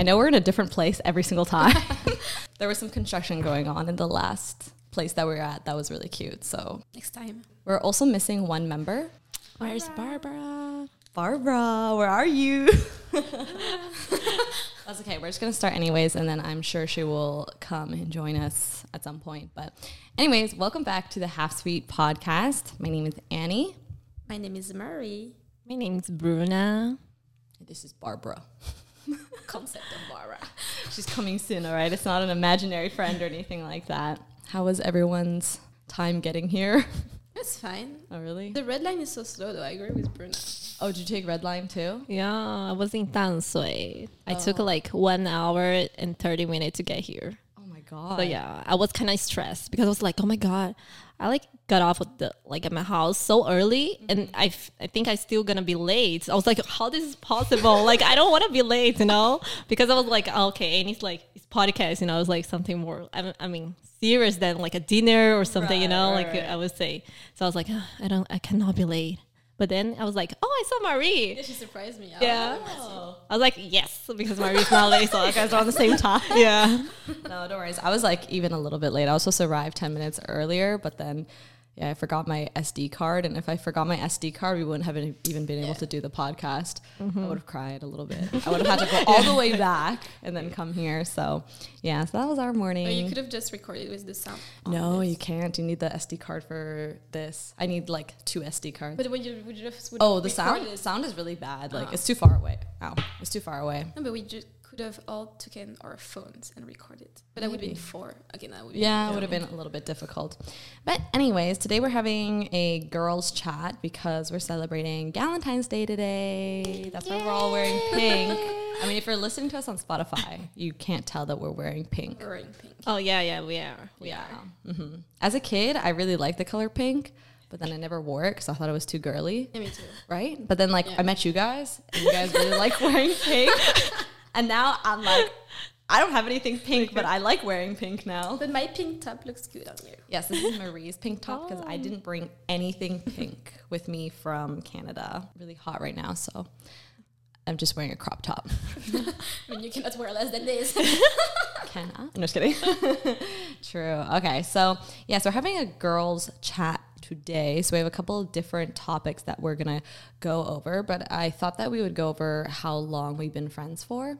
I know we're in a different place every single time. there was some construction going on in the last place that we were at that was really cute. So Next time. we're also missing one member. Where's Barbara? Barbara, where are you? That's okay. We're just gonna start anyways, and then I'm sure she will come and join us at some point. But, anyways, welcome back to the Half Sweet podcast. My name is Annie. My name is Marie. My name's Bruna. This is Barbara. Concept of Barbara. She's coming soon. All right, it's not an imaginary friend or anything like that. How was everyone's time getting here? It's fine. Oh, really? The red line is so slow though. I agree with Bruna. Oh, did you take red line too? Yeah, I was in Tamsui. I took Oh. like one hour and 30 minutes to get here. Oh my god. So yeah, I was kind of stressed because I was like, oh my god, I like got off of the like at my house so early, and I, f- I think I still gonna be late. I was like, how this is possible? like I don't want to be late, you know, because I was like, okay, and it's like it's podcast, you know, it's like something more. I, mean- I mean, serious than like a dinner or something, you know, right, like right. I would say. So I was like, "Ah, I don't, I cannot be late. But then I was like, oh, I saw Marie. Yeah, she surprised me. Yeah. Oh. I was like, yes, because Marie's not late. So you guys are on the same time. yeah. No, don't worry. I was like even a little bit late. I was supposed to arrive 10 minutes earlier, but then yeah, I forgot my SD card. And if I forgot my SD card, we wouldn't have even been able to do the podcast. I mm-hmm. would have cried a little bit. I would have had to go all the way back and then come here. So yeah, so that was our morning. But you could have just recorded with the sound. no, you can't. You need the SD card for this. I need like two SD cards. But would you would you just would oh, the sound it? sound is really bad. Like Oh. it's too far away. Ow, it's too far away. No, but we just could have all taken our phones and recorded. But that would Maybe. be four. Again, that would be Yeah, it would have been a little bit difficult. But, anyways, today we're having a girls' chat because we're celebrating Valentine's Day today. That's why we're all wearing pink. I mean, if you're listening to us on Spotify, you can't tell that we're wearing pink. Wearing pink. Oh yeah, yeah, we are. Yeah. hmm As a kid, I really liked the color pink, but then I never wore it because I thought it was too girly. Yeah, me too. Right? But then, like, Yeah. I met you guys, and you guys really like wearing pink. And now I'm like, I don't have anything pink, but I like wearing pink now. But my pink top looks good on you. Yes, this is Marie's pink top because I oh. didn't bring anything pink with me from Canada. Really hot right now, so I'm just wearing a crop top. I mean, you cannot wear less than this. Can I? I'm just kidding. True. Okay, so yes, we're having a girls' chat today. So we have a couple of different topics that we're gonna go over, but I thought that we would go over how long we've been friends for.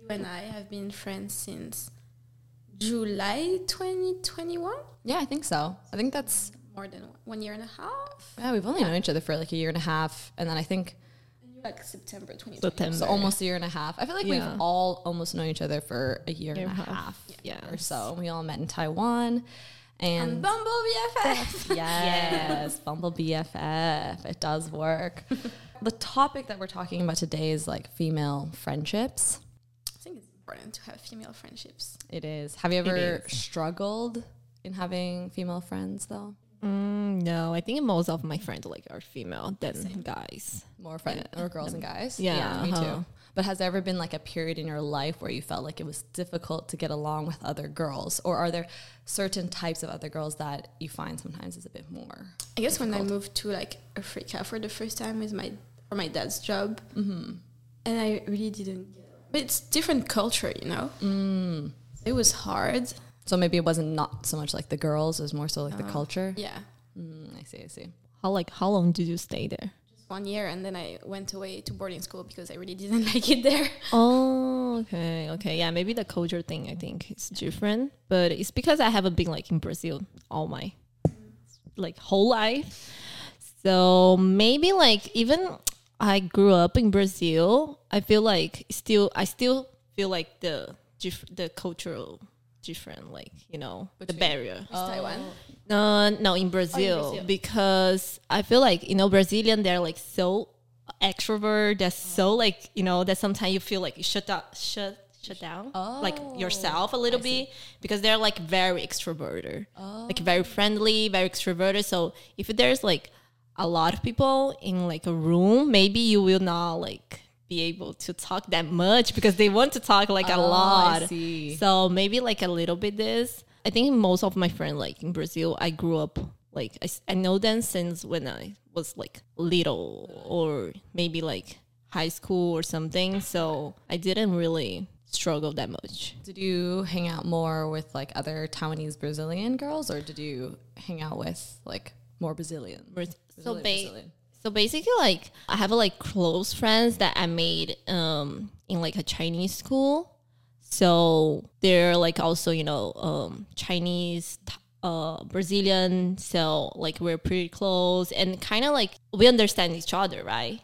you and I have been friends since July 2021. Yeah, I think so. I think that's More than one year and a half. yeah. We've only known each other for like a year and a half, and then I think like September 2020. September. So almost a year and a half. I feel like Yeah. we've all almost known each other for a year, Year and a and a half. half, Yeah. or so. We all met in Taiwan, And and Bumble BFF. yes, Bumble BFF. It does work. the topic that we're talking about today is like female friendships. I think it's important to have female friendships. It is. Have you ever struggled in having female friends though? Mm, no, I think most of my friends like are female than guys. More friends or girls and guys? Yeah, me uh-huh. too. But has there ever been like a period in your life where you felt like it was difficult to get along with other girls? Or are there certain types of other girls that you find sometimes is a bit more? I guess when I moved to like Africa for the first time with my for my dad's job, Mm-hmm. and I really didn't. But it's different culture, you know. Mm. It was hard. So maybe it wasn't not so much like the girls, it was more so like the Uh, culture. Yeah, Mm, I see, I see. How like how long did you stay there? One year, and then I went away to boarding school because I really didn't like it there. Oh, okay, okay, yeah. Maybe the culture thing I think is different, but it's because I haven't been like in Brazil all my like whole life. So maybe like even I grew up in Brazil, I feel like still I still feel like the the cultural different, like you know the barrier. With Taiwan. Oh. No, no, in Brazil, oh, Brazil. because I feel like you know Brazilian they're like so extrovert. That's oh. so like you know that sometimes you feel like you shut down, shut shut down, like yourself a little bit because they're like very extroverted, like very friendly, very extroverted. So if there's like a lot of people in like a room, maybe you will not like be able to talk that much because they want to talk like a Oh, I lot. So maybe like a little bit this. I think most of my friends like in Brazil, I grew up like I know them since when I was like little or maybe like high school or something. So I didn't really struggle that much. Did you hang out more with like other Taiwanese Brazilian girls, or did you hang out with like more Brazilian? So ba- Brazilian. So basically like I have like close friends that I made um in like a Chinese school. So they're like also, you know, um Chinese uh Brazilian, so like we're pretty close and kind of like we understand each other, right?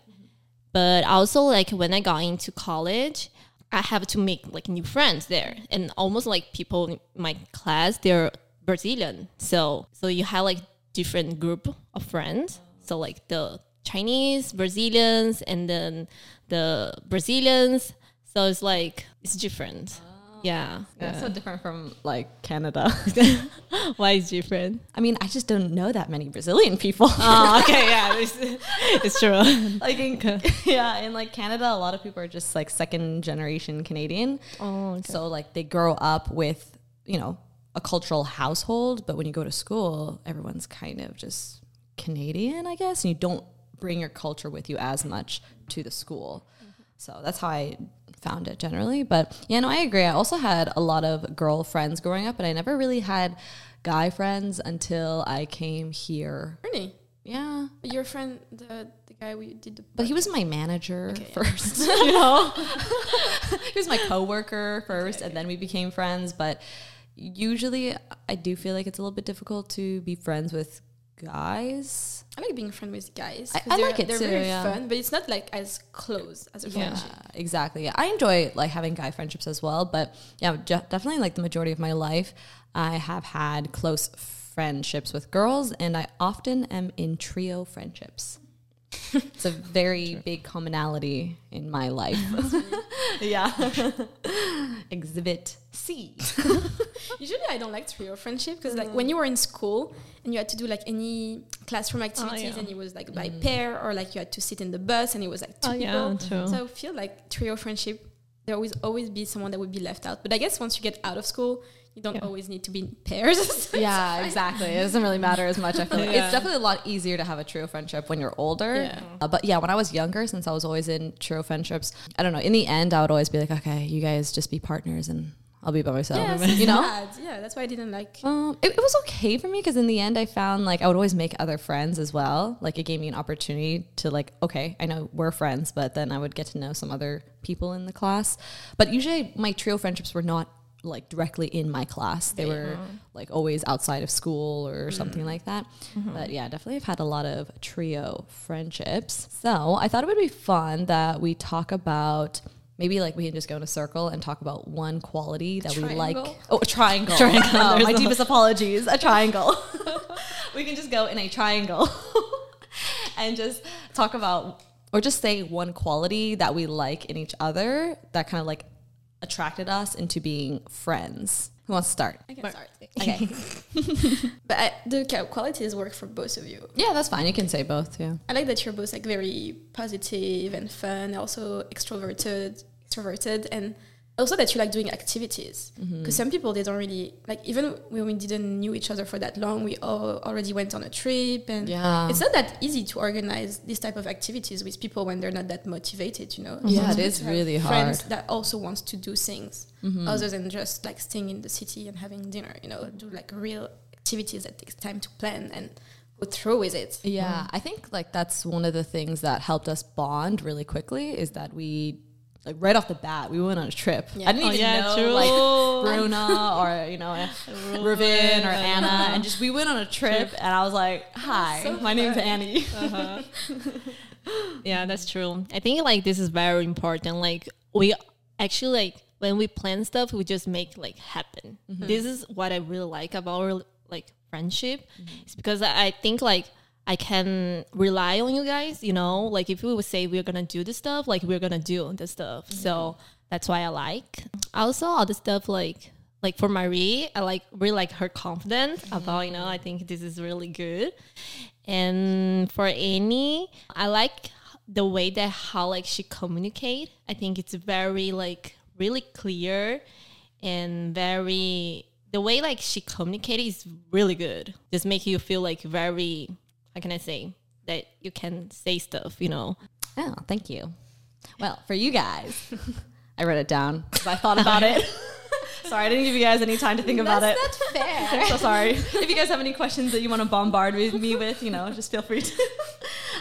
But also like when I got into college, I have to make like new friends there and almost like people in my class they're Brazilian. So so you have like different group of friends. So like the Chinese, Brazilians and then the Brazilians. So it's like it's different. Ah. Yeah. Yeah, so different from like Canada. Why is different? I mean, I just don't know that many Brazilian people. Oh, okay, yeah, it's, it's true. like in, yeah, in like Canada, a lot of people are just like second generation Canadian. Oh, okay. So like they grow up with, you know, a cultural household, but when you go to school, everyone's kind of just Canadian, I guess, and you don't bring your culture with you as much to the school. Mm-hmm. So that's how I found it generally. But yeah, no, I agree. I also had a lot of girl friends growing up, but I never really had guy friends until I came here. Really? Yeah. Your friend, the the guy we did the. But he was my manager Okay, yeah. first, you know. he was my coworker first, and then we became friends. But usually, I do feel like it's a little bit difficult to be friends with guys. I like being friends with guys. I- I like it They're too, very yeah. fun, but it's not like as close as a Yeah, friendship. exactly. I enjoy like having guy friendships as well, but yeah, de- definitely like the majority of my life, I have had close friendships with girls, and I often am in trio friendships. It's a very big commonality in my life. yeah. Exhibit C. Usually, I don't like trio friendship because like when mm. you were in school and you had to do like any classroom oh, activities yeah. and it was like by mm. pair or like you had to sit in the bus and it was like two Oh, yeah, people. true. So I feel like trio friendship, there will always be someone that would be left out. But I guess once you get out of school, you don't Yeah. always need to be in pairs. yeah, exactly. It doesn't really matter as much. I feel like Yeah. it's definitely a lot easier to have a trio friendship when you're older. Yeah. Uh, but yeah, when I was younger, since I was always in trio friendships, I don't know. In the end, I would always be like, okay, you guys just be partners, and I'll be by myself. yeah, you know. sad. Yeah, that's why I didn't like. Um, it, it was okay for me because in the end, I found like I would always make other friends as well. Like it gave me an opportunity to like, okay, I know we're friends, but then I would get to know some other people in the class. But usually, my trio friendships were not like directly in my class. They were mm-hmm. like always outside of school or mm-hmm. something like that. Mm-hmm. But yeah, definitely, I've had a lot of trio friendships. So I thought it would be fun that we talk about. Maybe like we can just go in a circle and talk about one quality that we like. Oh, a triangle. Triangle. Oh, my deepest apologies. A triangle. we can just go in a triangle and just talk about, or just say one quality that we like in each other that kind of like attracted us into being friends. Who wants to start? I can start. Okay. But I, the qualities work for both of you. yeah, that's fine. You can say both. Yeah. I like that you're both like very positive and fun, also extroverted, extroverted, and also that you like doing activities. Because Mm-hmm. some people they don't really like. Even when we didn't knew each other for that long, we all already went on a trip, and Yeah. it's not that easy to organize this type of activities with people when they're not that motivated. You know. Yeah, It's it is really Friends hard. Mm-hmm. that also wants to do things other than just like staying in the city and having dinner. You know, do like real activities that takes time to plan and go through with it. Yeah, I think like that's one of the things that helped us bond really quickly is that we like right off the bat we went on a trip. Yeah. I didn't Oh, even yeah, know true. like Bruna or you know uh, Reuben or Anna, and just we went on a trip, and I was like, "Hi, So my name's fun. Annie." Yeah, that's true. I think like this is very important. Like we actually like when we plan stuff, we just make like happen. Mm-hmm. This is what I really like about our like friendship. Mm-hmm. It's because I I think like I can rely on you guys. You know, like if we would say we're gonna do this stuff, like we're gonna do the stuff. Mm-hmm. So that's why I like. Also, all the stuff like like for Marie, I like really like her confidence about you know. I think this is really good. And for Annie, I like the way that how like she communicate. I think it's very like really clear and very the way like she communicated is really good. Just make you feel like very how can I say that you can say stuff, you know. Oh, thank you. Well, for you guys, I wrote it down because I thought about it. sorry, I didn't give you guys any time to think about it. That's fair. I'm so sorry. If you guys have any questions that you want to bombard me with, you know, just feel free to.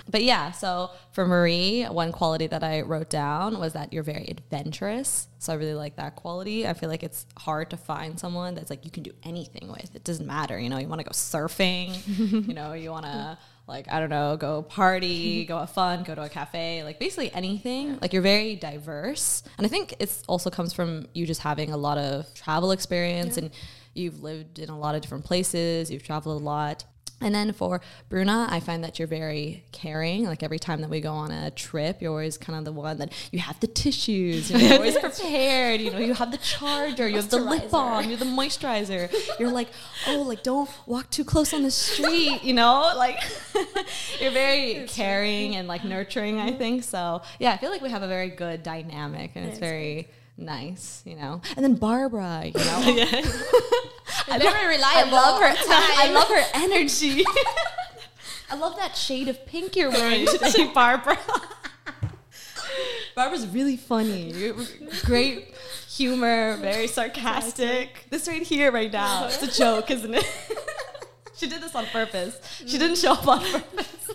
But yeah, so for Marie, one quality that I wrote down was that you're very adventurous. So I really like that quality. I feel like it's hard to find someone that's like you can do anything with. It doesn't matter, you know. You want to go surfing, you know. You want to like I don't know, go party, go have fun, go to a cafe, like basically anything. Like you're very diverse, and I think it's also comes from you just having a lot of travel experience and you've lived in a lot of different places, you've traveled a lot. And then for Bruna, I find that you're very caring. Like every time that we go on a trip, you're always kind of the one that you have the tissues, you're always prepared. You know, you have the charger, you have the lip balm, you have the moisturizer. You're like, oh, like don't walk too close on the street. You know, like you're very caring and like nurturing. I think so. Yeah, I feel like we have a very good dynamic, and it's very nice. You know, and then Barbara. You know, I very reliable. I love her. I love her energy. I love that shade of pink you're wearing today, Barbara. Barbara's really funny. Great humor, very sarcastic. This right here, right now, uh-huh. it's a joke, isn't it? she did this on purpose. She didn't show up on purpose.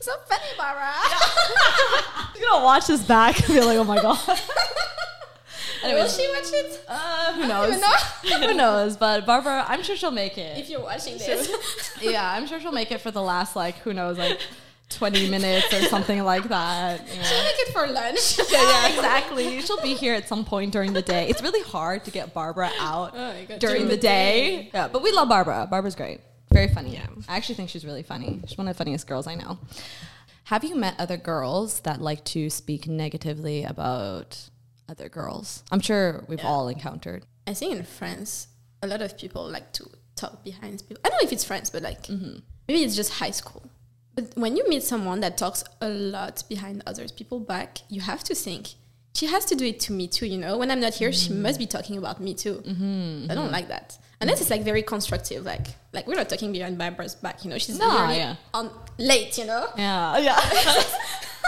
so funny, Barbara. You're gonna watch this back and be like, "Oh my god." Will she watch it? uh, who knows? know. who knows? But Barbara, I'm sure she'll make it. if you're watching this. yeah, I'm sure she'll make it for the last like who knows like 20 minutes or something like that. know. She'll make it for lunch. Yeah, yeah, exactly. She'll be here at some point during the day. It's really hard to get Barbara out Oh during during the the day. Yeah, but we love Barbara. Barbara's great. Very funny. Yeah. I actually think she's really funny. She's one of the funniest girls I know. Have you met other girls that like to speak negatively about other girls? I'm sure we've all encountered. I think in France, a lot of people like to talk behind people. I don't know if it's France, but like mm-hmm. maybe it's just high school. But when you meet someone that talks a lot behind others people back, you have to think she has to do it to me too. You know, when I'm not here, she mm-hmm. must be talking about me too. Mm-hmm. I don't like that. Unless it's like very constructive, like like we're not talking behind Barbara's back. You know, she's No, yeah. on late. You know, Yeah, yeah.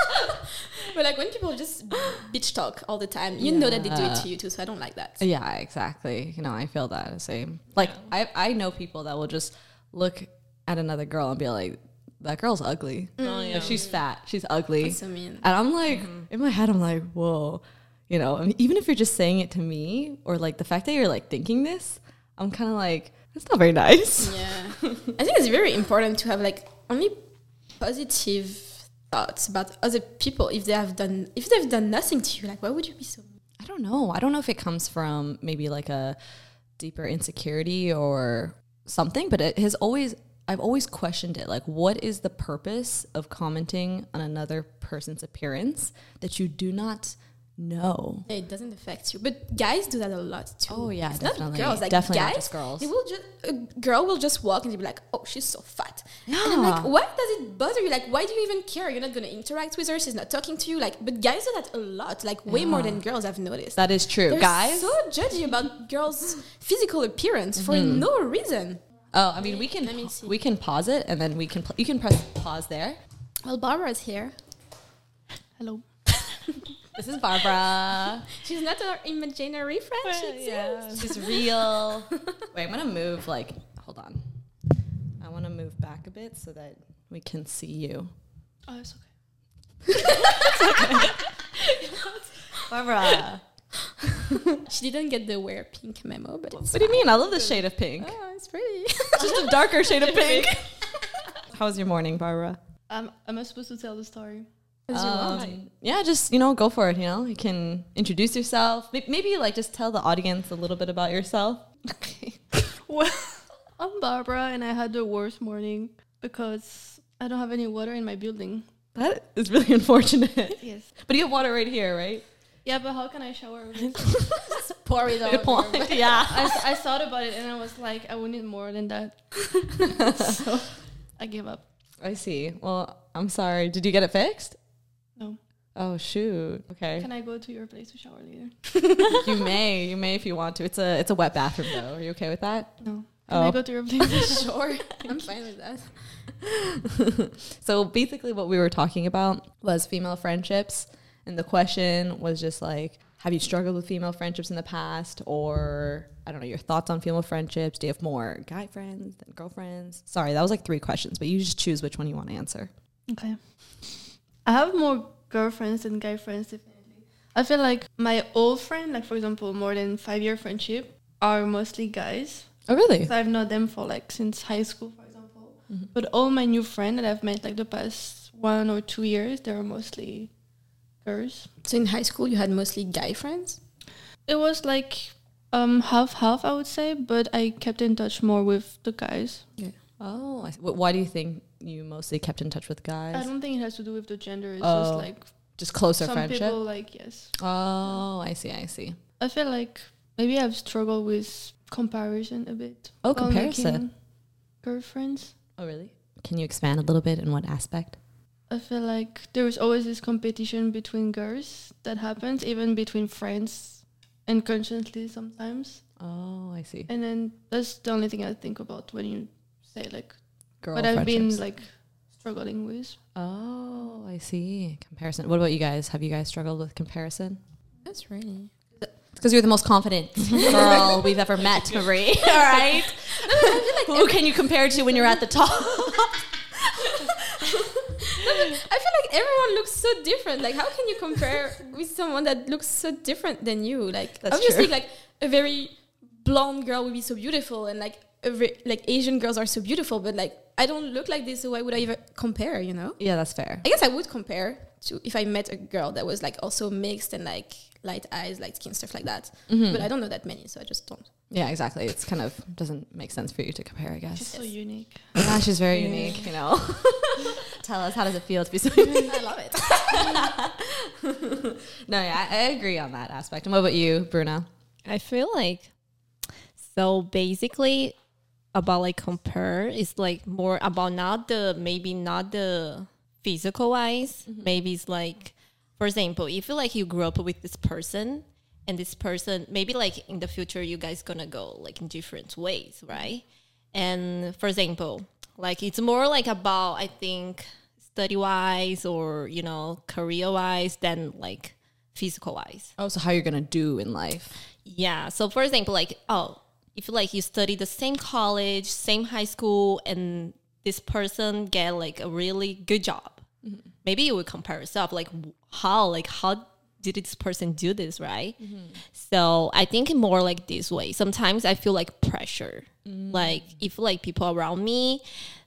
but like when people just bitch talk all the time, you know that they do it to you too. So I don't like that. Yeah, exactly. You know, I feel that the same. Like I, I know people that will just look at another girl and be like, "That girl's ugly. Mm. Oh, like, she's fat. She's ugly." So mean. And I'm like, mm-hmm. in my head, I'm like, "Whoa," you know. And even if you're just saying it to me, or like the fact that you're like thinking this, I'm kind of like, "That's not very nice." Yeah. I think it's very important to have like only positive thoughts about other people if they have done if they've done nothing to you. Like why would you be so I don't know. I don't know if it comes from maybe like a deeper insecurity or something, but it has always I've always questioned it. Like what is the purpose of commenting on another person's appearance that you do not know? it doesn't affect you. But guys do that a lot too. Oh, yeah, it's definitely. Not girls. Like Definitely not guys, just girls. They will just a girl will just walk and they'll be like, "Oh, she's so fat." Yeah. And I'm like, "Why does it bother you? Like, why do you even care? You're not gonna interact with her. She's not talking to you. Like, but guys do that a lot. Like, way more than girls. I've noticed. That is true. They're Guys, so judgy about girls' physical appearance for mm-hmm. no reason. oh, I mean, we can Let me see. we can pause it and then we can pl- you can press pause there. Well, Barbara's here. Hello. This is Barbara. She's not our imaginary friend. Well, she yeah. She's real. Wait, I'm gonna move like hold on. I want to move back a bit so that we can see you. Oh, it's okay. It's okay. Barbara. She didn't get the wear pink memo, but it's What do you mean? I love the shade of pink. oh, it's pretty. Just a darker shade of pink. How was your morning, Barbara? Um, am I supposed to tell the story? As you want. Um, yeah, just you know, go for it. You know, you can introduce yourself. Maybe like just tell the audience a little bit about yourself. Okay. well, I'm Barbara, and I had the worst morning because I don't have any water in my building. That is really unfortunate. Yes. But you have water right here, right? Yeah, but how can I shower? with it? Pour it point. Yeah. I, I thought about it, and I was like, I would need more than that. so I gave up. I see. Well, I'm sorry. Did you get it fixed? Oh shoot. Okay. Can I go to your place to shower later? you may. You may if you want to. It's a it's a wet bathroom though. Are you okay with that? No. Can Oh. I go to your place? To shower? Sure. I'm fine with that. so basically what we were talking about was female friendships and the question was just like have you struggled with female friendships in the past, or I don't know your thoughts on female friendships? Do you have more guy friends than girlfriends? Sorry, that was like three questions, but you just choose which one you want to answer. Okay. I have more girlfriends and guy friends, definitely. I feel like my old friend, like for example, more than five year friendship, are mostly guys. Oh, really? So I've known them for like since high school, for example. But all my new friends that I've met like the past one or two years, they're mostly girls. So in high school, you had mostly guy friends. It was like um half half, I would say, but I kept in touch more with the guys. Yeah. Oh. Why do you think you mostly kept in touch with guys? I don't think it has to do with the gender. It's Oh, just like just closer some friendship. people like yes. Oh, I see. I see. I feel like maybe I've struggled with comparison a bit. Oh, comparison. Girlfriends. Oh, really? Can you expand a little bit in what aspect? I feel like there is always this competition between girls that happens, even between friends, unconsciously sometimes. Oh, I see. And then that's the only thing I think about when you say like Girl what I've been like struggling with. Oh, I see. Comparison. What about you guys? Have you guys struggled with comparison? That's really. Because you're the most confident girl we've ever met, Marie. All right. Who can you compare to when you're at the top? I feel like everyone looks so different. Like, how can you compare with someone that looks so different than you? Like, That's obviously, true. like a very blonde girl would be so beautiful, and like a ve- like Asian girls are so beautiful, but like I don't look like this, so why would I even compare? You know? yeah, that's fair. I guess I would compare to if I met a girl that was like also mixed and like light eyes, light skin, stuff like that. Mm-hmm. But I don't know that many, so I just don't. Yeah, exactly. It's kind of doesn't make sense for you to compare, I guess. She's guess. so unique. Yeah, she's very Yeah. unique, you know. Tell us, how does it feel to be so unique? I love it. No, yeah, I, I agree on that aspect. And what about you, Bruna? I feel like so basically about like compare is like more about not the maybe not the physical wise. Mm-hmm. Maybe it's like for example, if you like you grew up with this person and this person maybe like in the future you guys gonna go like in different ways, right? And for example, like it's more like about I think study wise or you know career wise than like physical wise. Oh, so how you're gonna do in life? Yeah. So for example, like oh, if like you study the same college, same high school, and this person get like a really good job, mm-hmm. maybe you would compare yourself like how like how did this person do this right? Mm-hmm. So I think more like this way. Sometimes I feel like pressure. Mm. Like if like people around me,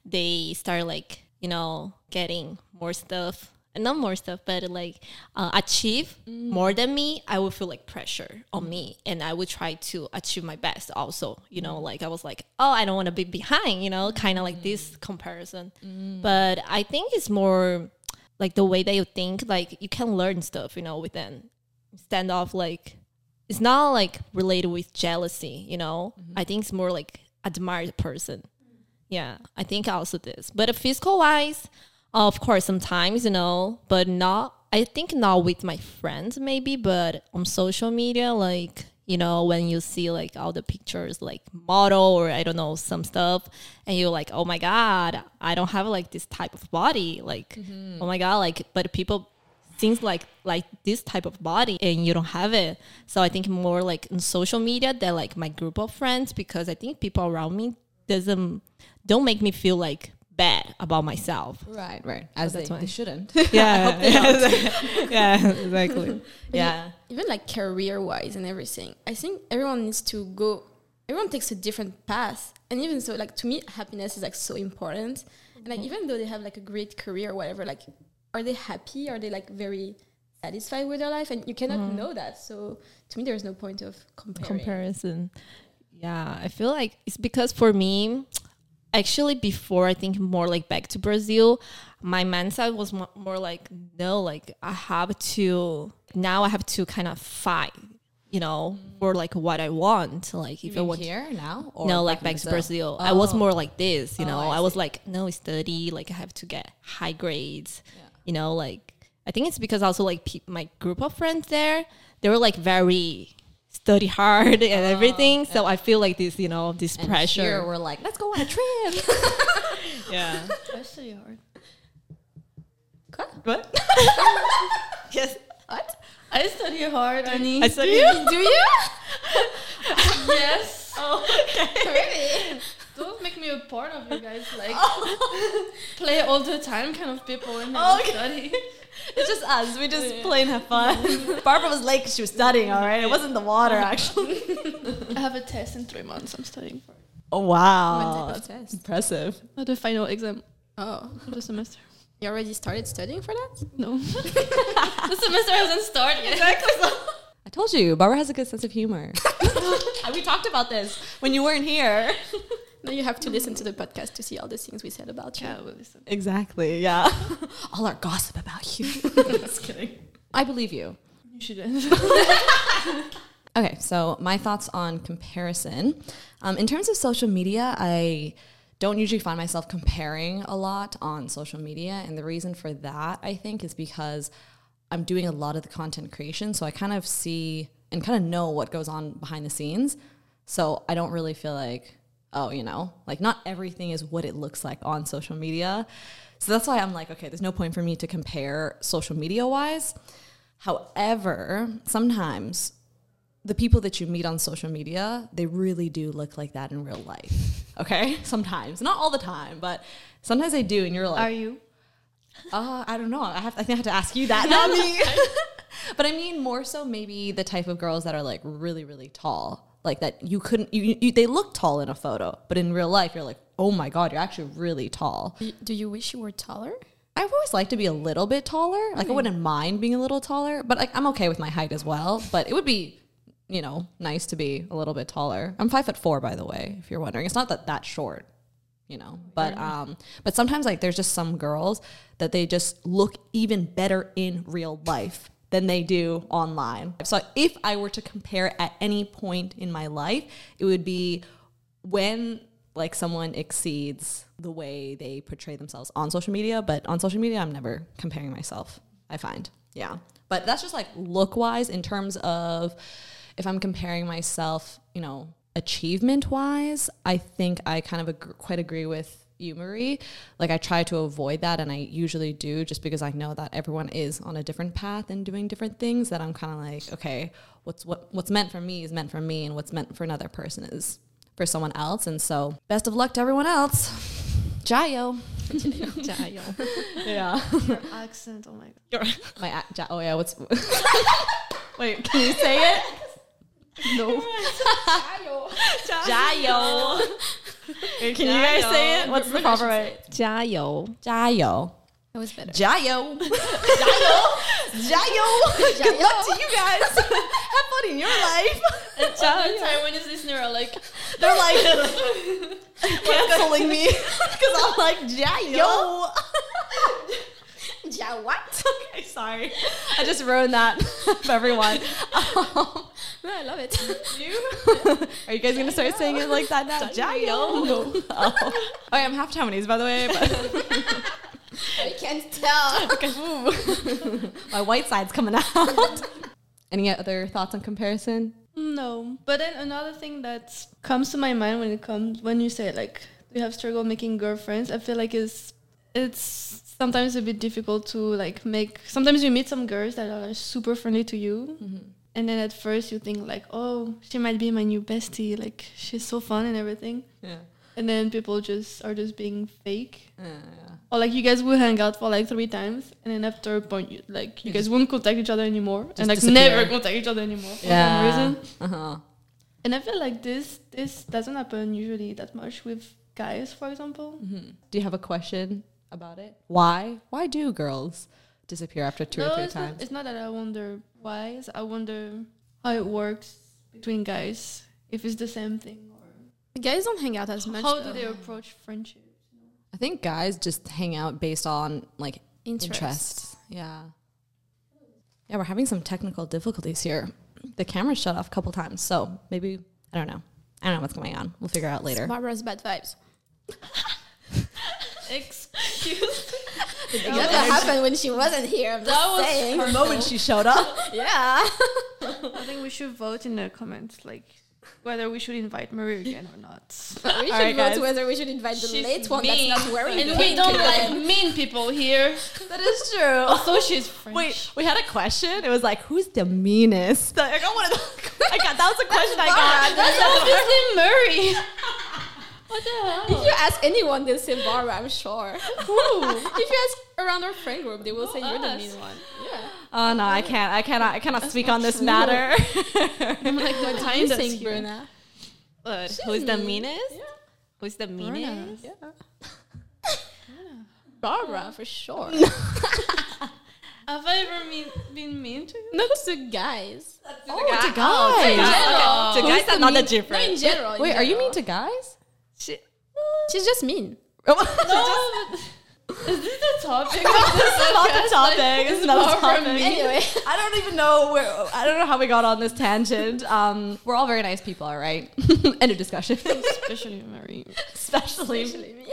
they start like you know getting more stuff not more stuff, but like uh, achieve mm. more than me, I would feel like pressure on me, and I would try to achieve my best. Also, you know, mm. like I was like, oh, I don't want to be behind, you know, kind of like mm. this comparison. But I think it's more like the way that you think. Like you can learn stuff, you know, within stand off like it's not like related with jealousy, you know. Mm-hmm. I think it's more like admire the person. Yeah, I think also this. But physical wise, of course, sometimes, you know, but not, I think not with my friends maybe, but on social media, like, you know, when you see like all the pictures, like model or I don't know, some stuff, and you're like, oh my God, I don't have like this type of body. Like, mm-hmm. oh my God, like, but people things like like this type of body and you don't have it so i think more like in social media than like my group of friends because i think people around me doesn't don't make me feel like bad about myself. Right, right. As they, that's why. they shouldn't. yeah yeah exactly. Yeah. even like career wise and everything i think everyone needs to go everyone takes a different path. And even so like to me happiness is like so important. And like mm-hmm. even though they have like a great career or whatever like are they happy? Are they like very satisfied with their life? And you cannot mm-hmm. know that. So to me there's no point of comparing. Comparison. Yeah i feel like it's because for me actually before i think more like back to brazil my mindset was more like no like i have to now i have to kind of fight you know for like what i want like if i want here now? Or no, like back to Brazil. I was oh. more like this, you oh, know. Oh, I I, was like, no, study, like I have to get high grades. You know, like I think it's because also like pe- my group of friends there, they were like very study hard and everything. Uh, so I feel like this, you know, this And pressure. Here we're like, let's go on a trip. yeah. I study hard. what? yes. what I study hard, honey. I study. Do you? yes. Oh, okay. really? Don't make me a part of you guys. Like oh. play all the time kind of people and Oh, okay. study. It's just us. We just play and have fun. Barbara was late 'cause she was studying, all right? It wasn't the water, actually. I have a test in three months. I'm studying for it. Oh, wow. What type of test? Impressive. Not the final exam Oh, of the semester. you already started studying for that? No. the semester hasn't started yet. Exactly. I told you, Barbara has a good sense of humor. we talked about this when you weren't here. Now you have to listen to the podcast to see all the things we said about you. Yeah, well, listen. Exactly, yeah. All our gossip about you. Just kidding. I believe you. You shouldn't. Okay, so my thoughts on comparison. Um, in terms of social media, I don't usually find myself comparing a lot on social media. And the reason for that, I think, is because I'm doing a lot of the content creation. So I kind of see and kind of know what goes on behind the scenes. So I don't really feel like, oh, you know, like not everything is what it looks like on social media. So that's why I'm like, okay, there's no point for me to compare social media wise. However, sometimes the people that you meet on social media, they really do look like that in real life. Okay? Sometimes. Not all the time, but sometimes they do and you're like, Are you? uh, I don't know. I have I think I have to ask you that, not me. but I mean more so maybe the type of girls that are like really really tall. Like that you couldn't you, you they look tall in a photo, but in real life you're like, "Oh my god, you're actually really tall." Do you- wish you were taller? I've always liked to be a little bit taller. Like I wouldn't mind being a little taller, but like I'm okay with my height as well. But it would be, you know, nice to be a little bit taller. I'm five foot four, by the way, if you're wondering. It's not that that short, you know. But um, but sometimes like there's just some girls that they just look even better in real life than they do online. So if I were to compare at any point in my life, it would be when like someone exceeds the way they portray themselves on social media but on social media i'm never comparing myself i find yeah but that's just like look wise in terms of if i'm comparing myself you know achievement wise i think i kind of ag- quite agree with you like i try to avoid that and i usually do just because i know that everyone is on a different path and doing different things that i'm kind of like okay what's what what's meant for me is meant for me and what's meant for another person is for someone else. And so, best of luck to everyone else. Jayo. Jayo. Yeah. Your accent. Oh my god. You're- My ac- ja- oh yeah. What's wait? Can you say it? No. Jayo. Wait, Can you guys say it? What's the proper way? Jayo. Jayo. Was better. Jayo. Jayo. Jayo. Good luck to you guys. Have fun in your life. All the time when his listener are like, They're like canceling me because I'm like Jayo. Yeah, what? okay, sorry. I just ruined that for everyone. Um, No, I love it. you? Are you guys gonna start saying it like that now? Jayo. Oh. oh, I'm half Taiwanese, by the way. But I can't tell. okay, my white side's coming out. Any other thoughts on comparison? no. But then another thing that comes to my mind when it comes when you say like you have struggle making girlfriends, I feel like it's it's sometimes it's a bit difficult to like make. Sometimes you meet some girls that are super friendly to you, and then at first you think like, oh, she might be my new bestie. Like she's so fun and everything. Yeah. And then people just are just being fake. Yeah. yeah. Or like you guys will hang out for like three times, and then after a point, you, like you You guys won't contact each other anymore, and like disappear. never contact each other anymore for some reason. Uh huh. And I feel like this this doesn't happen usually that much with guys, for example. Do you have a question about it? Why? Why do girls disappear after two or three it's not, times? it's not that I wonder why. it's- I wonder how it works between guys. If it's the same thing, or Guys don't hang out as much. how though. do they approach friendship? I think guys just hang out based on like Interests. interests. Yeah. Yeah, we're having some technical difficulties here. The camera shut off a couple times, so maybe I don't know. I don't know what's going on. We'll figure out later. Barbara's bad vibes. Excuse. Me. That happened when she wasn't here. I'm just saying. The moment she showed up. Yeah. I think we should vote in the comments. Like, whether we should invite Marie again or not. we should right, vote guys. whether we should invite the She's late one mean. that's not wearing And the we don't again. like mean people here. That is true. Also, she's French. Wait, we had a question. It was like, who's the meanest? I got one of those. I got that was a question I got. That's obviously Marie. What the hell? If you ask anyone, they'll say Barbara, I'm sure. Who? if you ask around our friend group, they will say you're the mean one. Yeah. Oh no, I can't. I cannot. I cannot speak not on this true. matter. I'm like the What do you kind think, here. Bruna? But who's the mean. meanest? Who's the meanest? Yeah. Barbara, for sure. Have I ever mean, been mean to you? Not to oh, guys. oh, to Oh, guys. general. To guys, the are not the mean- different. No, in general. in Wait, are you mean to guys? She's just mean. No, is this the topic? this is not the topic. This is not the topic. Anyway. I don't even know where. I don't know how we got on this tangent. Um, we're all very nice people, all right. End of discussion. Especially Mary. Especially. Especially me.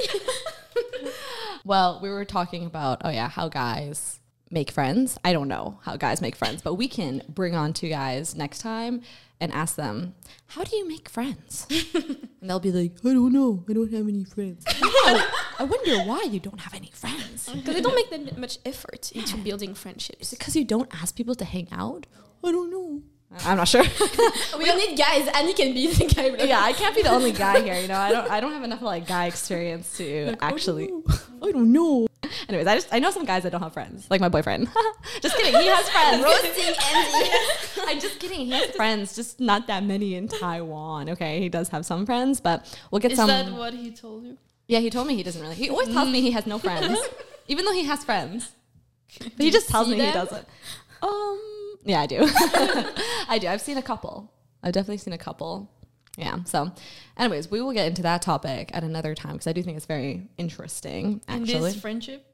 Well, we were talking about oh yeah, how guys make friends. I don't know how guys make friends, but we can bring on two guys next time and ask them, "How do you make friends?" and they'll be like, "I don't know. I don't have any friends." Wow, I wonder why you don't have any friends. Because they don't make that much effort into building friendships. Is it because you don't ask people to hang out? I don't know. I'm not sure. We don't need guys. Annie can be the guy. with- yeah, I can't be the only guy here. You know, I don't. I don't have enough like guy experience to actually. I don't know. Anyways, I just I know some guys that don't have friends, like my boyfriend. just kidding. He has friends. Roasting Andy. I'm just kidding. He has friends, just not that many in Taiwan. Okay, he does have some friends, but we'll get Is some. Is that what he told you? yeah, he told me he doesn't really. He always tells me he has no friends, even though he has friends. But he just tells me he doesn't. Um. Yeah, I do. I do. I've seen a couple. I've definitely seen a couple. Yeah. So, anyways, we will get into that topic at another time because I do think it's very interesting. Actually, in this friendship?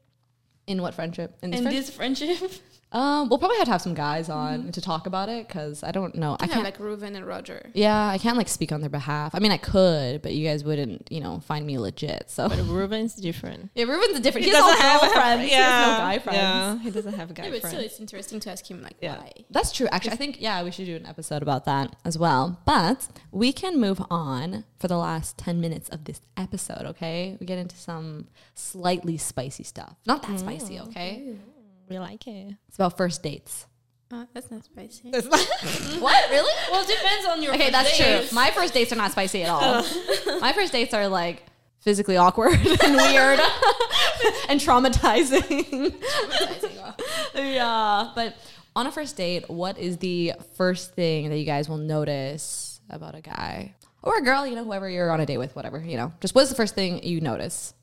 in what friendship? In this In friendship? this friendship? Um, we'll probably have to have some guys on to talk about it because I don't know. I I can't. like Reuven and Roger. yeah, I can't like speak on their behalf. I mean, I could, but you guys wouldn't, you know, find me legit. So But Ruben's different. yeah, Ruben's a different. He, He has doesn't no have girl a- friends. He has no guy friends. Yeah, he doesn't have guy Yeah, but friends. still, it's interesting to ask him like Yeah. why. That's true. Actually, I think yeah, we should do an episode about that as well. But we can move on for the last ten minutes of this episode. Okay, we get into some slightly spicy stuff. Not that spicy. Okay, we like it. it's about first dates. Oh, that's not spicy. what really? well, it depends on your Okay, that's first date. true. My first dates are not spicy at all. My first dates are like physically awkward and weird and traumatizing. yeah, but on a first date, what is the first thing that you guys will notice about a guy or a girl? You know, whoever you're on a date with, whatever. You know, just what's the first thing you notice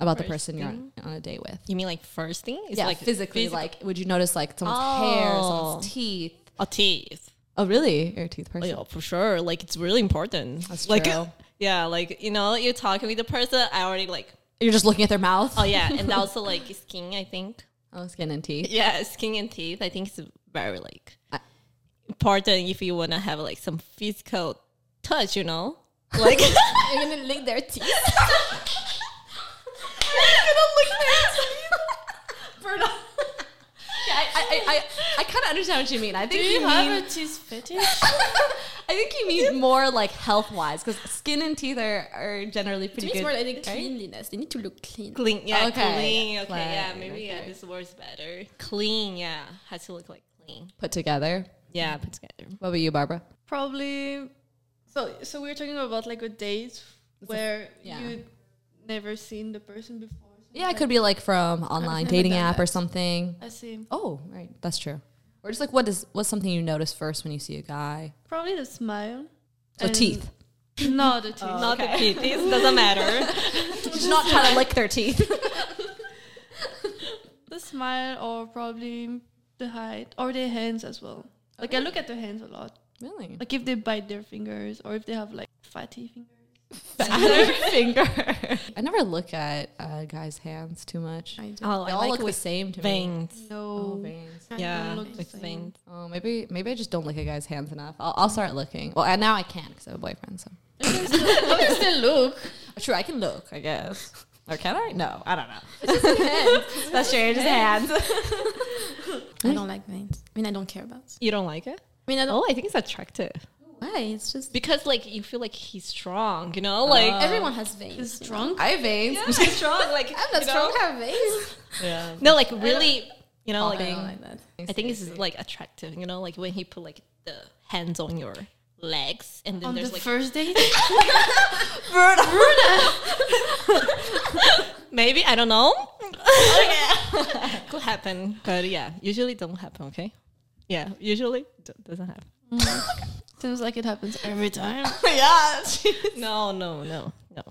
about the First person you're on, on a date with? You mean like first thing? It's yeah, like physically, physical- like would you notice like someone's hair, Oh. someone's teeth? a teeth. Oh, really? You're a teeth Oh, person. yeah, for sure. Like it's really important. That's like, true. Yeah, like you know, you're talking with the person. I already like. You're just looking at their mouth. Oh yeah, and also like skin. I think. Oh, skin and teeth. Yeah, skin and teeth. I think it's very like I- important if you want to have like some physical touch. You know, like You're gonna lick their teeth. Bruna. yeah, I, I, I, I kind of understand what you mean. I Do think you you have mean, a teeth fetish? I think you mean more like health wise because skin and teeth are, are generally pretty me, it's good. more like the right? cleanliness. They need to look clean. clean. Yeah, Okay. clean. Okay, Clean, yeah, maybe yeah, this word's better. Clean. Yeah, has to look like clean. Put together. Yeah, put together. What about you, Barbara? Probably. So, so we're talking about like a date where yeah. you never seen the person before. Yeah, it could be like from online dating done app or something. I see. Oh, right, that's true. Or just like what is what's something you notice first when you see a guy? Probably the smile. So And- teeth. No, the teeth. Not the teeth. It doesn't matter. Just not trying to lick their teeth. the smile or probably the height or their hands as well. Like I look at their hands a lot. really? Like if they bite their fingers or if they have like fatty fingers. finger. I never look at uh, guys' hands too much. I do. Oh, They I all like look the same to me. veins. Oh, veins. I Yeah, look the with same. veins. Oh, maybe maybe I just don't lick a guy's hands enough. I'll, I'll start looking. Well, and now I can because I have a boyfriend. So You can still, you can still look. true, I can look. I guess. Or can I? No, I don't know. That's true. Just hands. I don't like veins. I mean, I don't care about. You don't like it? I mean, I don't. Oh, I think it's attractive. Why? It's just because like you feel like he's strong, you know, like uh, everyone has veins. Is you know? strong. I have veins. he's strong. Like I'm not strong. know? I have veins. Yeah. No, like really, you know, oh, like I don't like that. I think it's like attractive, you know, like when he put like the hands on your legs and then On there's the like first date, maybe I don't know. Could happen, but yeah, usually don't happen. Okay, yeah, usually d- doesn't happen. Mm-hmm. Seems like it happens every time. yeah. No, no, no, no.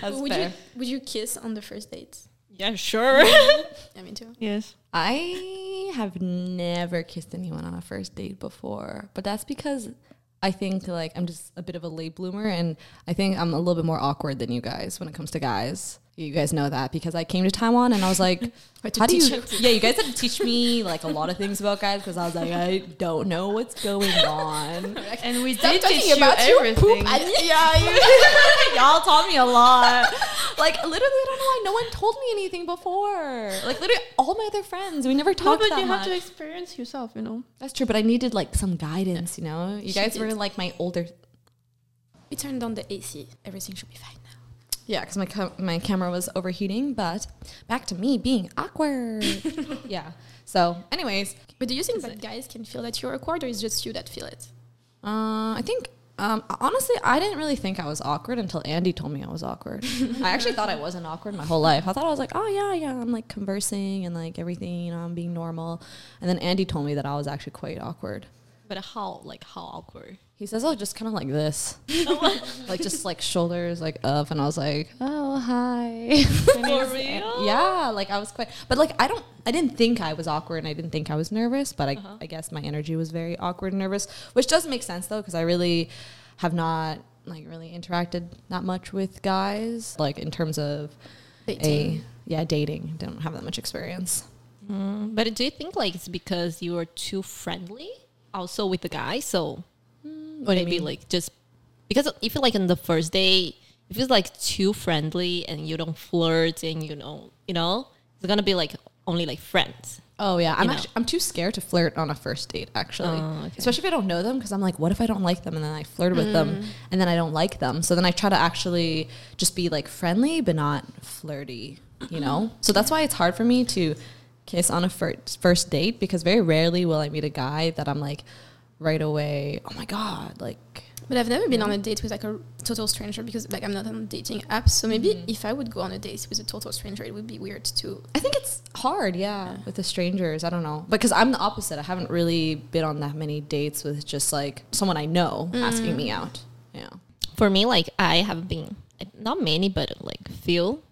That's would fair. you would you kiss on the first date? Yeah, sure. Yeah, me too. Yes. I have never kissed anyone on a first date before, but that's because I think like I'm just a bit of a late bloomer, and I think I'm a little bit more awkward than you guys when it comes to guys. You guys know that because I came to Taiwan and I was like, to "How do you?" him Yeah, you guys had to teach me like a lot of things about guys because I was like, I don't know what's going on. And we Stop did talking teach you about you, everything. yeah, you, y'all taught me a lot. Like literally, I don't know why no one told me anything before. Like literally, all my other friends, we never no, talked but that you much. have to experience yourself, you know. That's true, but I needed like some guidance, you know. You She guys did. were like my older. We turned on the AC. Everything should be fine now. Yeah, because my ca- my camera was overheating. But back to me being awkward. yeah. So, anyways, But do you think that guys can feel that you're awkward, or is just you that feel it? uh, I think um, honestly, I didn't really think I was awkward until Andy told me I was awkward. I actually thought I wasn't awkward my whole life. I thought I was like, oh yeah, yeah, I'm like conversing and like everything, you know, I'm being normal. And then Andy told me that I was actually quite awkward. But how, like, how awkward? He says, "Oh, just kind of like this, like just like shoulders like up," and I was like, "Oh, hi." For real? yeah, like I was quite, but like I don't, I didn't think I was awkward, and I didn't think I was nervous, but I, I guess my energy was very awkward and nervous, which doesn't make sense though, because I really have not like really interacted that much with guys, like in terms of Dating. a yeah dating. Don't have that much experience. Mm, but do you think like it's because you were too friendly also with the guy? So mm, you maybe mean? like just because if you like on the first day, if it's like too friendly and you don't flirt and you know, you know, it's gonna be like only like friends. Oh yeah, I'm actually I'm too scared to flirt on a first date actually, Oh, okay. especially if I don't know them because I'm like, what if I don't like them and then I flirt with them mm. and then I don't like them, so then I try to actually just be like friendly but not flirty, you know. So that's why it's hard for me to kiss on a first first date because very rarely will I meet a guy that I'm like right away, oh my god, like But I've never been on a date with like a total stranger because like I'm not on dating apps. So maybe Mm-hmm. if I would go on a date with a total stranger, it would be weird too. I think it's hard, yeah, with the strangers. I don't know. Because I'm the opposite. I haven't really been on that many dates with just like someone I know asking me out. Yeah. For me, like I have been not many, but like few,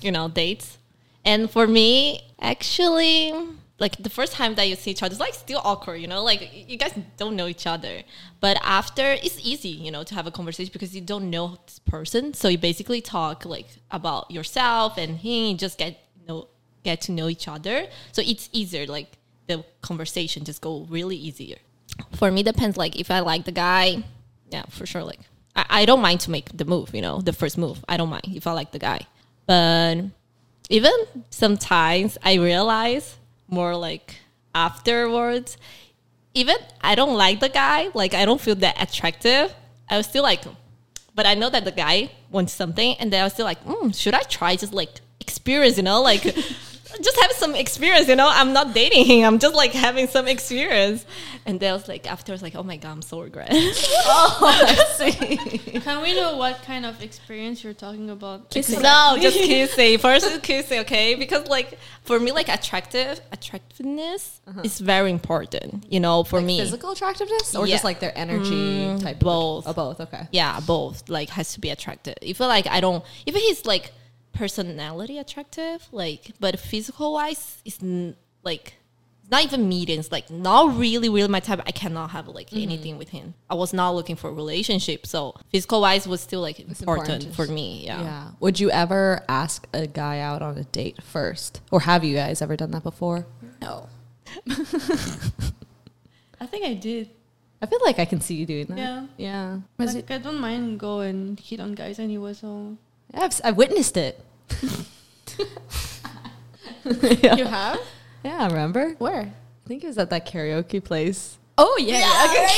you know, dates. And for me, actually, like the first time that you see each other, it's like still awkward, you know, like you guys don't know each other. But after, it's easy, you know, to have a conversation because you don't know this person. So you basically talk like about yourself and he just get know get to know each other. So it's easier, like the conversation just go really easier. For me, depends. Like if I like the guy, yeah, for sure. Like I, I don't mind to make the move, you know, the first move. I don't mind if I like the guy. But even sometimes I realize more like afterwards, even I don't like the guy, like I don't feel that attractive. I was still like, but I know that the guy wants something, and then I was still like, mm, should I try just like experience, you know, like just have some experience, you know? I'm not dating him, I'm just like having some experience. And then I was like, after I was like, oh my god, I'm so regret. Oh. Can we know what kind of experience you're talking about? Kissing. No, just kissing. First is kissing, okay? Because like for me, like attractive attractiveness uh-huh. is very important. You know, for Like me, physical attractiveness or Yeah. just like their energy mm, type both. Of, oh, both. Okay. yeah, both like has to be attractive. If like I don't, if he's like personality attractive, like but physical wise, it's n- like not even meetings. Like not really, really my type. I cannot have like mm-hmm. anything with him. I was not looking for a relationship, so physical wise was still like important, important. for me. Yeah. Yeah. Would you ever ask a guy out on a date first, or have you guys ever done that before? No. I think I did. I feel like I can see you doing that. Yeah. Yeah. Was like, I don't mind go and hit on guys anyway. So I've, s- I've witnessed it. You have? Yeah, I remember? Where? I think it was at that karaoke place. Oh yeah. yeah.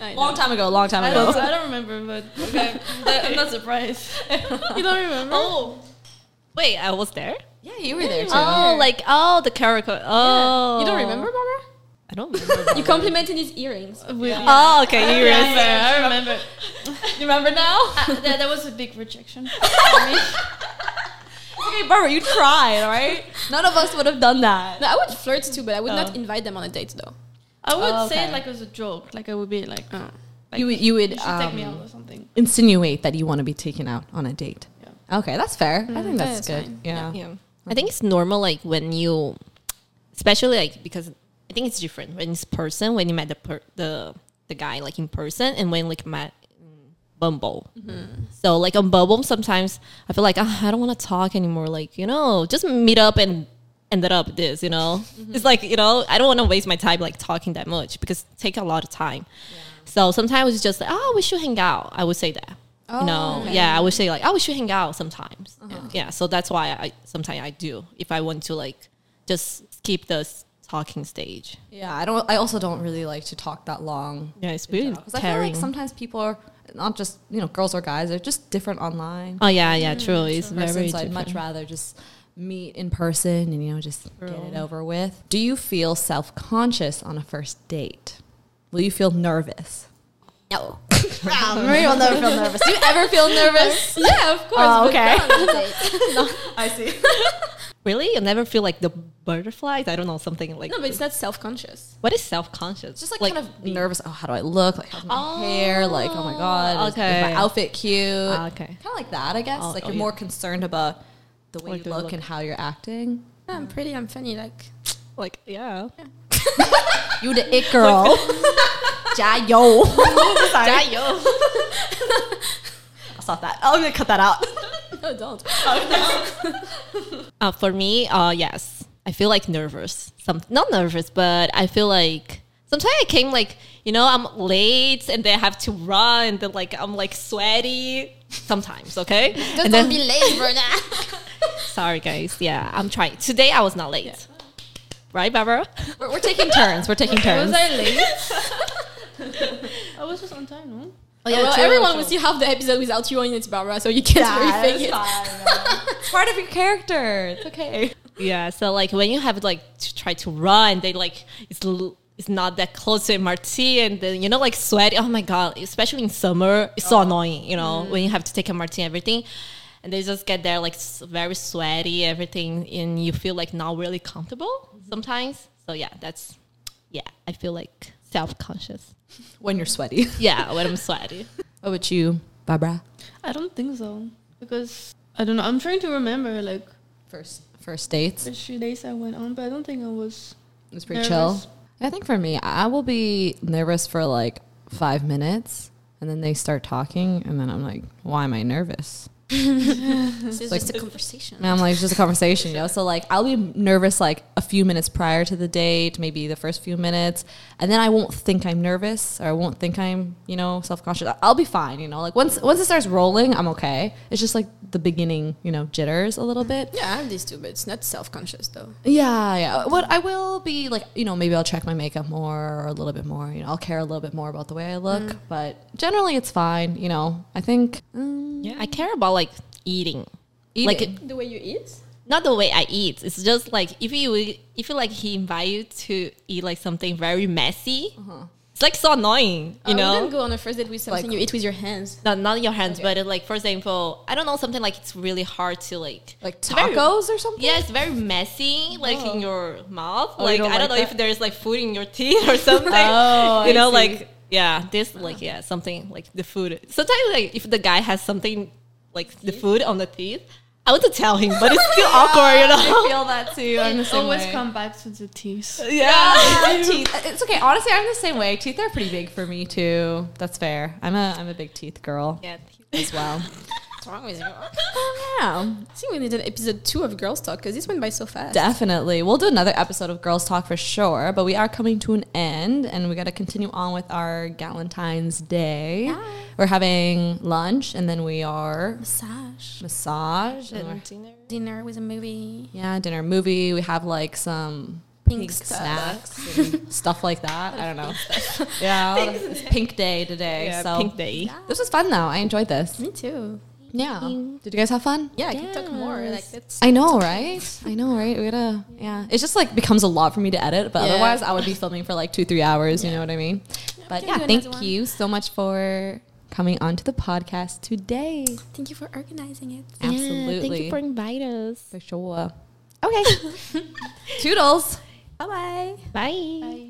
I Long time ago. Long time I ago. don't, I don't remember, but okay. That- I'm not surprised. you don't remember? Oh, wait, I was there. Yeah, you were there too. Oh, like oh, the karaoke. Oh, You don't oh. remember, Barbara? I don't remember. You complimented his earrings. We- yeah. Oh, okay, you Yeah, remember. yeah, I remember. you remember now? Uh, that, that was a big rejection. okay, Barbara, you tried, all right? None of us would have done that. No, I would flirt too, but I would Oh. not invite them on a date though. I would Oh, say it like as a joke. Like I would be like, Oh. like you would, you would you should take me um, out or something. insinuate that you want to be taken out on a date. Yeah. Okay, that's fair. I think that that's is good. fine. Yeah. Yeah. I think it's normal, like when you, especially like because I think it's different when it's person when you met the per, the the guy like in person and when like met Bumble. Mm-hmm. So like on Bumble, sometimes I feel like ah, I don't want to talk anymore. Like you know, just meet up and ended up this. You know, mm-hmm. it's like you know I don't want to waste my time like talking that much because it take a lot of time. So sometimes it's just ah, like oh we should hang out. I would say that. you know, oh, okay. yeah, I would say like, oh, we should hang out sometimes. Uh-huh. Yeah, so that's why I sometimes I do if I want to like just skip the talking stage. Yeah, I don't. I also don't really like to talk that long. Yeah, it's really Because I feel like sometimes people are not just you know girls or guys. They're just different online. oh yeah, yeah, mm, true. It's Ever very since I'd much rather just meet in person and you know just get it over with. Do you feel self conscious on a first date? Will you feel nervous? No. Marie will never feel nervous. Do you ever feel nervous? yeah, of course. Oh, but okay. not on a date. I see. Really, you never feel like the butterflies? I don't know something like. no, but it's not self-conscious. what is self conscious? Just like, kind of nervous. Oh, how do I look? Like how's my hair? Like oh my god, is- is, okay. my outfit cute? Ah, okay. Kind of like that, I guess. Oh, like oh, you're yeah. more concerned about the way Like you look, look. and how you're acting. Yeah, I'm pretty. I'm funny. Like Like yeah. You the it girl. Jayo. Jayo. I'll stop that. I'm gonna cut that out. no, don't. Uh, for me, uh, yes, I feel like nervous. Some not nervous, but I feel like sometimes I came like you know I'm late and then I have to run and then like I'm like sweaty. Sometimes, okay. Just and don't then, be late, Bruna. sorry guys, yeah, I'm trying. Today I was not late, right, Barbara? We're, we're taking turns. We're taking turns. Was I late? I was just on time, no? Oh well, oh, everyone will see half the episode without you on it, Barbara. So you can't Yeah, really fake it. fine, it's part of your character. It's okay. Yeah, so like when you have like to try to run, they like it's l- it's not that close to MRT, and then you know like sweaty. Oh my god, especially in summer, it's so oh. annoying. You know when you mm. have to take MRT and everything, and they just get there like very sweaty, everything, and you feel like not really comfortable mm-hmm. sometimes. So yeah, that's yeah, I feel like self conscious. When you're sweaty. Yeah, when I'm sweaty. What about you, Barbara? I don't think so. Because I don't know. I'm trying to remember like First first dates. the few days I went on, but I don't think I was It was pretty Nervous. chill. I think for me, I will be nervous for like five minutes, and then they start talking, and then I'm like, why am I nervous? This is like- just a conversation. And I'm like, it's just a conversation, you know. So like, I'll be nervous like a few minutes prior to the date, maybe the first few minutes, and then I won't think I'm nervous or I won't think I'm, you know, self conscious. I'll be fine, you know. Like once once it starts rolling, I'm okay. It's just like the beginning, you know, jitters a little bit. Yeah, I have these two, bits. not self-conscious though. Yeah, yeah. What I will be like, you know, maybe I'll check my makeup more or a little bit more. You know, I'll care a little bit more about the way I look, but generally it's fine. You know, I think mm, Yeah, I care about like eating. eating. Like The way you eat. not the way I eat. It's just like if you if you like he invite you to eat like something very messy, it's like so annoying, you I know. wouldn't go on a first date with something Like- you eat with your hands. Not not your hands, Okay. but uh, like for example, I don't know something like it's really hard to like. like it's very- tacos or something. Yeah, it's very messy, like in your mouth. Oh, you like don't I don't like know that? if there's like food in your teeth or something. Oh, you I know, see. like yeah, this like yeah, something like the food. Sometimes like if the guy has something like the food on the teeth, I want to tell him, but it's still awkward, you know. I feel that too. I'm the same always way. come back to the teeth. yeah. teeth. It's okay. Honestly, I'm the same way. Teeth are pretty big for me too. That's fair. I'm a I'm a big teeth girl yeah. as well. What's wrong with you? I yeah, think we need an episode two of Girls Talk because this went by so fast. definitely. We'll do another episode of Girls Talk for sure. But we are coming to an end, and we got to continue on with our Galentine's Day. Yeah. We're having lunch, and then we are Massage. massage. and we're- Dinner with a movie. yeah, dinner movie. We have like some pink, pink snacks and stuff like that. I don't know. yeah, it's pink day today. Yeah, so pink day. this was fun though. I enjoyed this. Me too. Yeah. Did you guys have fun? Yeah, I can talk more. Like Yes. that's I know, right? I know, right? We gotta, yeah. It just like becomes a lot for me to edit, but Yeah. otherwise I would be filming for like two, three hours. You know what I mean? But yeah, thank you so much for coming onto the podcast today. thank you for organizing it. Absolutely, thank you for inviting us. for sure. Okay, toodles. Bye bye. Bye. Bye.